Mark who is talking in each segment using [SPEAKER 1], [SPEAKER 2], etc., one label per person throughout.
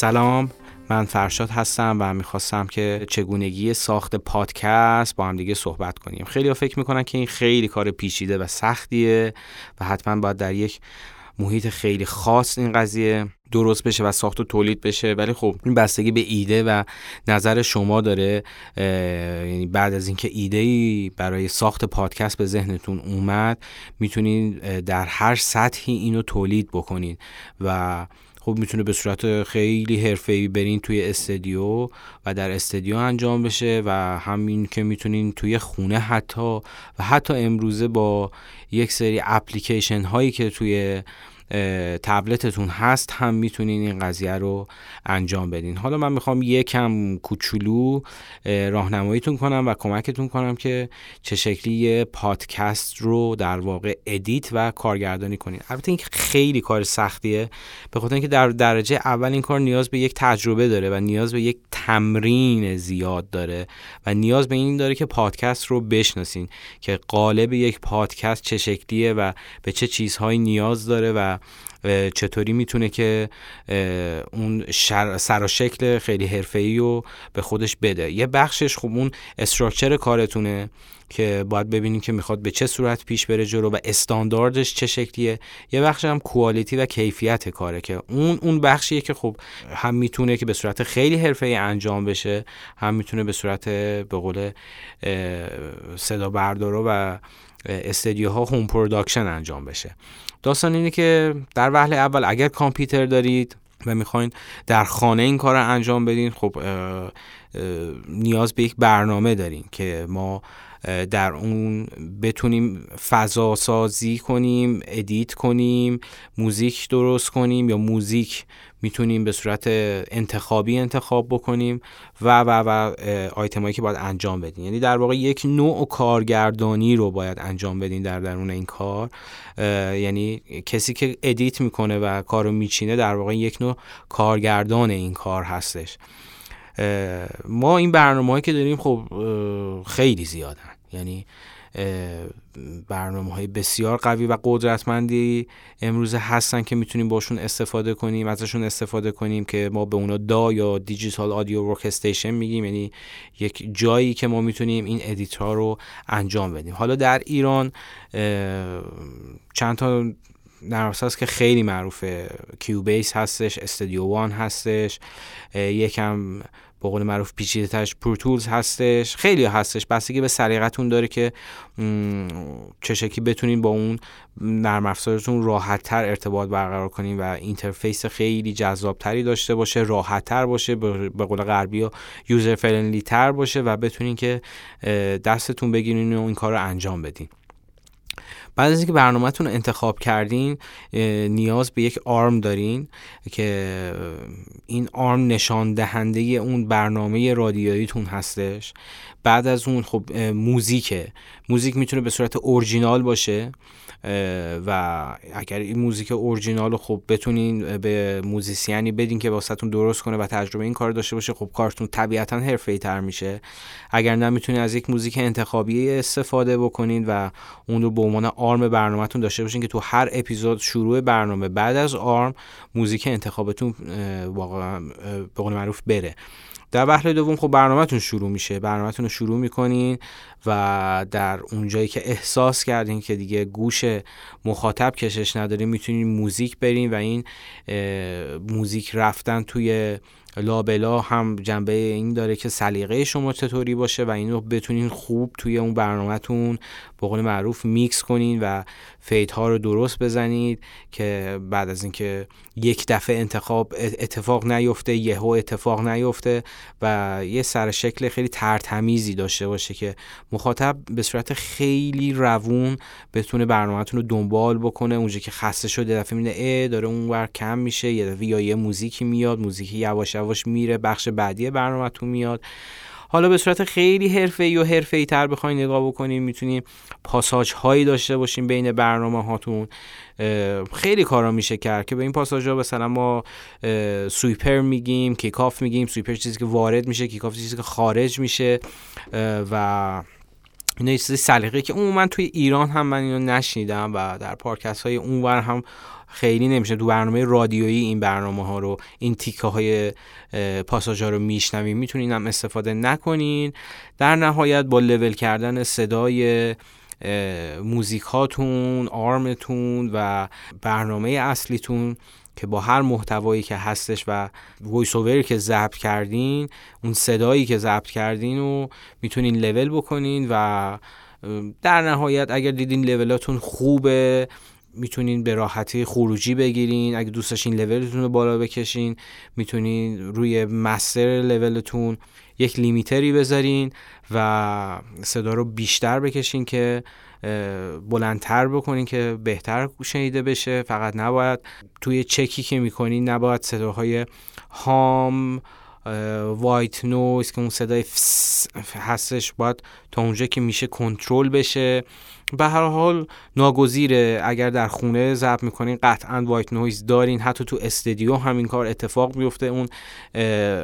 [SPEAKER 1] سلام من فرشاد هستم و می‌خواستم که چگونگی ساخت پادکست با هم دیگه صحبت کنیم. خیلی ها فکر می‌کنن که این خیلی کار پیچیده و سختیه و حتما باید در یک محیط خیلی خاص این قضیه درست بشه و ساخت و تولید بشه. ولی خب این بستگی به ایده و نظر شما داره یعنی بعد از اینکه ایده ای برای ساخت پادکست به ذهنتون اومد می‌تونید در هر سطحی اینو تولید بکنید و خب می‌تونه به صورت خیلی حرفه‌ای برین توی استدیو و در استدیو انجام بشه و همین که می‌تونین توی خونه حتی و حتی امروزه با یک سری اپلیکیشن هایی که توی تبلتتون هست هم می‌تونین این قضیه رو انجام بدین. حالا من می‌خوام یکم کوچولو راهنماییتون کنم و کمکتون کنم که چه شکلی پادکست رو در واقع edit و کارگردانی کنین. البته این خیلی کار سختیه به خاطر اینکه در درجه اول این کار نیاز به یک تجربه داره و نیاز به یک تمرین زیاد داره و نیاز به این داره که پادکست رو بشناسین که قالب یک پادکست چه شکلیه و به چه چیزهایی نیاز داره و چطوری می‌تونه که اون سر و شکل خیلی حرفه‌ای رو به خودش بده. یه بخشش خب اون استراکچر کارتونه که باید ببینیم که می‌خواد به چه صورت پیش بره جلو و استانداردش چه شکلیه. یه بخش هم quality و کیفیت کاره که اون اون بخشیه که خب هم می‌تونه که به صورت خیلی حرفه‌ای انجام بشه هم می‌تونه به صورت به قول صدا بردارو و استدیوها home production انجام بشه. داستان اینه که در وهله اول اگر کامپیوتر دارید و می‌خواین در خانه این کار رو انجام بدین خب نیاز به یک برنامه دارین که ما در اون بتونیم فضا سازی کنیم edit کنیم موزیک درست کنیم یا موزیک می‌تونیم به صورت انتخابی انتخاب بکنیم و و و آیتمایی که باید انجام بدین یعنی در واقع یک نوع کارگردانی رو باید انجام بدین در درون این کار. یعنی کسی که edit می‌کنه و کارو میچینه در واقع یک نوع کارگردان این کار هستش. ما این برنامه که داریم خب خیلی زیادن. یعنی برنامه های بسیار قوی و قدرتمندی امروز هستن که می‌تونیم باشون استفاده کنیم ازشون استفاده کنیم که ما به اونا DAW یا digital audio workstation میگیم. یعنی یک جایی که ما می‌تونیم این edit رو انجام بدیم. حالا در ایران چند تا نرم که خیلی معروفه. Cubase هستش Studio One هستش یکم به قول معروف پیچیده ترش Pro Tools هستش. خیلی هستش. بستگی به سلیقتون داره که چه شکلی بتونین با اون نرم افزارتون راحت تر ارتباط برقرار کنین و interface خیلی جذاب تری داشته باشه راحت تر باشه به قول غربی ها user friendly تر باشه و بتونین که دستتون بگیرین و این کار رو انجام بدین. بعد از اینکه برنامهتون رو انتخاب کردین نیاز به یک آرم دارین که این آرم نشان دهنده اون برنامه رادیوییتون هستش. بعد از اون خب موزیکه. موزیک می‌تونه به صورت اورجینال باشه و اگر این موزیک اورجینال رو خب بتونین به موزیسیانی بدین که واسهتون درست کنه و تجربه این کار داشته باشه خب کارتون طبیعتا حرفه‌ای تر میشه. اگر نه می‌تونین از یک موزیک انتخابی استفاده بکنین و اون رو به عنوان آرم برنامهتون داشته باشین که تو هر اپیزود شروع برنامه بعد از آرم موزیک انتخابتون واقعا به قول معروف بره. در بحر دوم خب برنامهتون شروع میشه. برنامهتون رو شروع می‌کنین و در اونجایی که احساس کردین که دیگه گوش مخاطب کشش ندارین می‌تونین موزیک برین و این موزیک رفتن توی لابلا هم جنبه این داره که سلیقه شما چطوری باشه و اینو بتونین خوب توی اون برنامهتون به قول معروف میکس کنین و فیت ها رو درست بزنید که بعد از اینکه یک دفعه انتخاب اتفاق نیفته یهو اتفاق نیفته و یه سر شکل خیلی ترتمیزی داشته باشه که مخاطب به صورت خیلی روون بتونه برنامهتون رو دنبال بکنه. اونجا که خسته شده دفعه میده ا داره اونور کم میشه یا یه موزیکی میاد موزیکی یواش یواش میره بخش بعدی برنامهتون میاد. حالا به صورت خیلی حرفه‌ای و حرفه‌ای تر بخواید نگاه بکنیم می‌تونیم پاساج هایی داشته باشیم بین برنامه هاتون خیلی کارا میشه کرد که به این پاساژ ها مثلا ما سویپر میگیم کیکاف میگیم سویپر چیزی که وارد میشه کیکاف چیزی که خارج میشه و اینا چیزی سلیقه که عموما توی ایران هم من اینو نشنیدم و در پارکست های اونور هم خیلی نمیشه. تو برنامه رادیویی این برنامه ها رو این تیکه های پاساژ ها رو میشنویم می‌تونین هم استفاده نکنین. در نهایت با لول کردن صدای موزیک هاتون آرمتون و برنامه اصلیتون که با هر محتوایی که هستش و voice over ی که ضبط کردین اون صدایی که ضبط کردین رو می‌تونین لول بکنین و در نهایت اگر دیدین لولاتون خوبه می‌تونین به راحتی خروجی بگیرین. اگه دوست داشتین لولتون رو بالا بکشین می‌تونین روی master level تون یک limiter ی بذارین و صدا رو بیشتر بکشین که بلندتر بکنین که بهتر شنیده بشه. فقط نباید توی چکی که می‌کنین نباید صداهای hum white noise که اون صدای هستش باید تا اونجا که میشه کنترل بشه. به هر حال ناگزیره اگر در خونه ضبط می‌کنین قطعا white noise دارین. حتی تو استدیو همین کار اتفاق میفته اون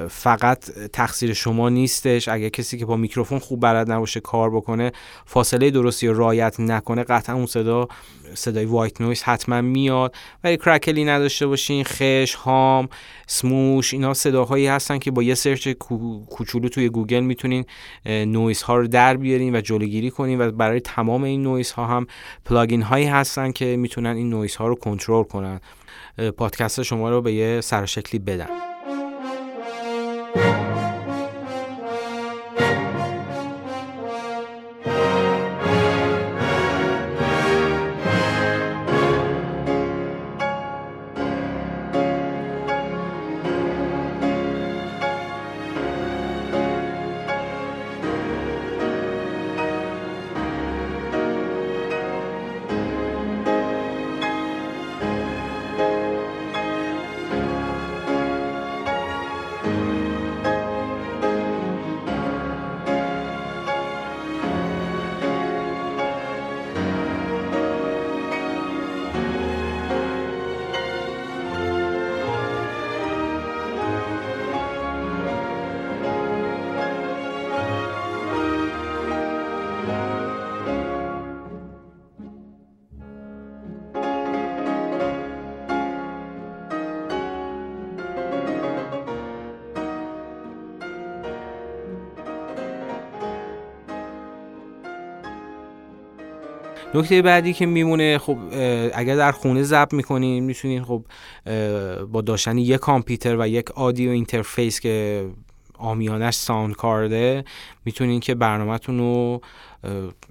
[SPEAKER 1] فقط تقصیر شما نیستش. اگر کسی که با میکروفون خوب بلد نباشه کار بکنه فاصله درستی رو رعایت نکنه قطعا اون صدا صدای white noise حتما میاد. ولی crackle ی نداشته باشین. خش hum سموش اینا صداهایی هستن که با یه سرچ کوچولو توی گوگل می‌تونین نویز ها رو در بیارین و جلوگیری کنین و برای تمام این نویز ها هم plugin هایی هستن که می‌تونن این نویز ها رو کنترل کنن. پادکست شما رو به یه سرشکلی بدن. نکته بعدی که میمونه خب اگر در خونه ضبط می‌کنین می‌تونین خب با داشتن یک کامپیوتر و یک audio interface که عامیانش sound card ه می‌تونین که برنامهتون رو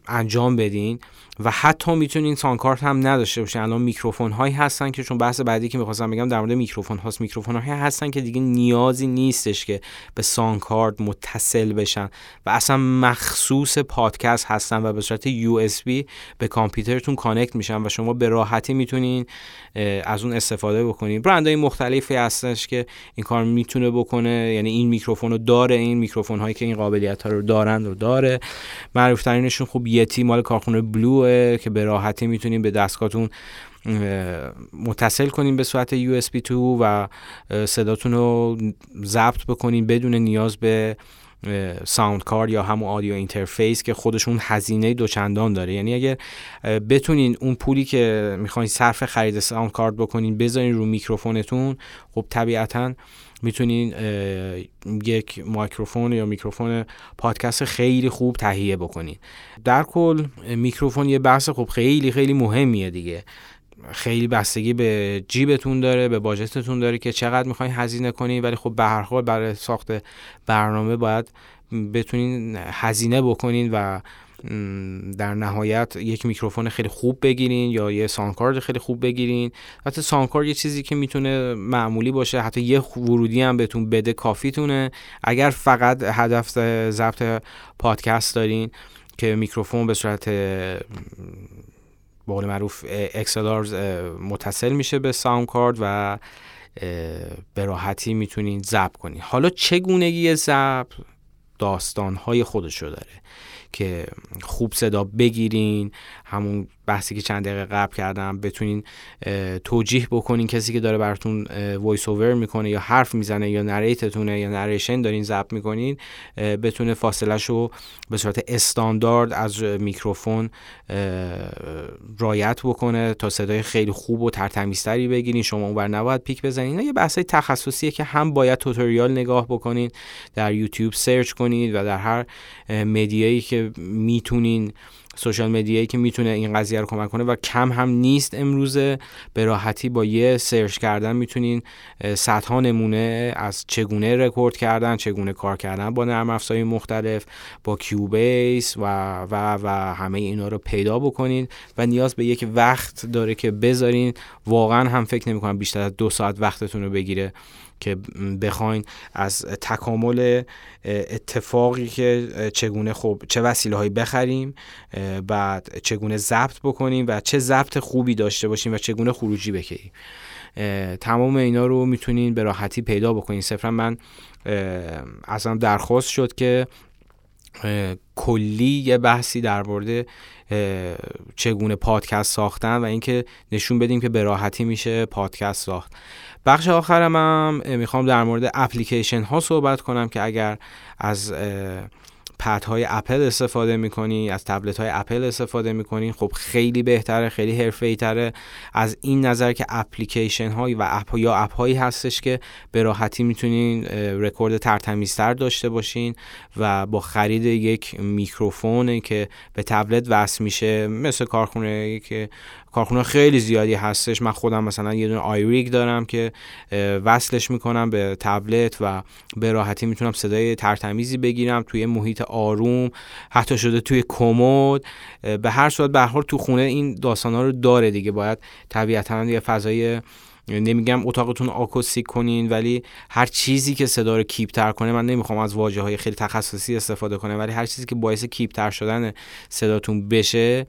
[SPEAKER 1] انجام بدین و حتی می‌تونین sound card هم نداشته باشین. الان میکروفون هایی هستن که چون بحث بعدی که می‌خواستم بگم در مورد میکروفون هاست میکروفون هایی هستن که دیگه نیازی نیستش که به sound card متصل بشن و اصلا مخصوص پادکست هستن و به صورت USB به کامپیوترتون connect میشن و شما به راحتی می‌تونین از اون استفاده بکنین. برندهای مختلفی هستش که این کار می‌تونه بکنه. یعنی این میکروفون رو داره این میکروفون هایی که این قابلیت ها رو دارن رو داره. معروف آمپلیفایرشون خوب Yeti مال کارخونه Blue ه که به راحتی می‌تونین به دستگاهتون متصل کنین به صورت USB 2 و صداتون رو ضبط بکنین بدون نیاز به sound card یا همون audio interface که خودشون هزینه دوچندان داره. یعنی اگر بتونین اون پولی که می‌خواین صرف خرید sound card بکنین بذارین رو میکروفونتون خب طبیعتا می‌تونین یک microphone یا میکروفون پادکست خیلی خوب تهیه بکنین در کل میکروفون یه بحث خب خیلی خیلی مهمیه دیگه. خیلی بستگی به جیبتون داره به باجتتون داره که چقدر می‌خواین هزینه کنین ولی خب به هر حال برای ساخت برنامه باید بتونین هزینه بکنین و در نهایت یک میکروفون خیلی خوب بگیرین یا یه سانکارد خیلی خوب بگیرین. حتی سانکارد یه چیزی که می‌تونه معمولی باشه حتی یه ورودی هم بهتون بده کافیتونه. اگر فقط هدف ضبط پادکست دارین که میکروفون به صورت به معروف XLR متصل میشه به sound و به راحتی می‌تونین ضبط کنین. حالا چگونگی ضبط داستانهای خودشو داره؟ که خوب صدا بگیرین همون بحثی که چند دقیقه قبل کردم بتونین توجیه بکنین کسی که داره براتون voice over می‌کنه یا حرف می‌زنه یا narrator تونه یا narration دارین ضبط می‌کنین بتونه فاصلش رو به صورت استاندارد از میکروفون رعایت بکنه تا صدای خیلی خوب و ترتمیزتری بگیرین. شما اونور نباید peak بزنین. یه بحثای تخصصیه که هم باید tutorial نگاه بکنین در یوتیوب search کنید و در هر media یی که می‌تونین social media یی که می‌تونه این قضیه رو کمک کنه و کم هم نیست امروزه به راحتی با یه search کردن می‌تونین صدها نمونه از چگونه رکورد کردن چگونه کار کردن با نرم افزارهای مختلف با کیوبیس و و و همه اینا رو پیدا بکنین و نیاز به یک وقت داره که بذارین. واقعا هم فکر نمی‌کنم بیشتر از دو ساعت وقتتون رو بگیره. که بخواین از تکامل اتفاقی که چگونه خب چه وسیله هایی بخریم بعد چگونه ضبط بکنیم و چه ضبط خوبی داشته باشیم و چگونه خروجی بکنیم تمام اینا رو می‌تونین به راحتی پیدا بکنین. صرفا من ازم درخواست شد که کلی یه بحثی در مورد چگونه پادکست ساختن و اینکه نشون بدیم که به راحتی میشه پادکست ساخت. بخش آخرم هم می‌خوام در مورد اپلیکیشن ها صحبت کنم که اگر از پد های اپل استفاده می‌کنی از تبلت های اپل استفاده می‌کنی. خب خیلی بهتره خیلی حرفه تره از این نظر که اپلیکیشن هایی و اپ یا اپ هایی هستش که به راحتی می‌تونین رکورد ترتمیزتر داشته باشین و با خرید یک میکروفون که به تبلت وصل میشه مثل کارخونه که کارخونه خیلی زیادی هستش. من خودم مثلا یه دونه iRig دارم که وصلش می‌کنم به تبلت و به راحتی می‌تونم صدای ترتمیزی بگیرم توی محیط آروم حتی شده توی کمد. به هر صورت به حال تو خونه این داستانا رو داره دیگه. باید طبیعتا یه فضای نمیگم اتاقتون آکوستیک کنین ولی هر چیزی که صدا رو کیپ کنه من نمی‌خوام از واجه های خیلی تخصصی استفاده کنم ولی هر چیزی که باعث کیپ شدن صداتون بشه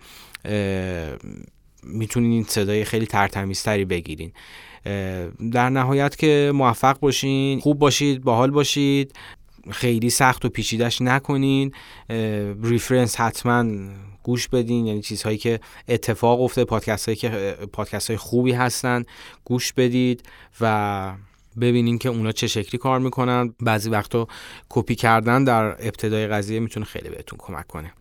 [SPEAKER 1] می‌تونین صدای خیلی ترتمیزتری بگیرین. در نهایت که موفق باشین خوب باشید باحال باشید خیلی سخت و پیچیدش نکنین. reference حتما گوش بدین یعنی چیزهایی که اتفاق افته پادکست هایی که پادکست های خوبی هستن گوش بدید و ببینین که اونا چه شکلی کار می‌کنن. بعضی وقتا کپی کردن در ابتدای قضیه می‌تونه خیلی بهتون کمک کنه.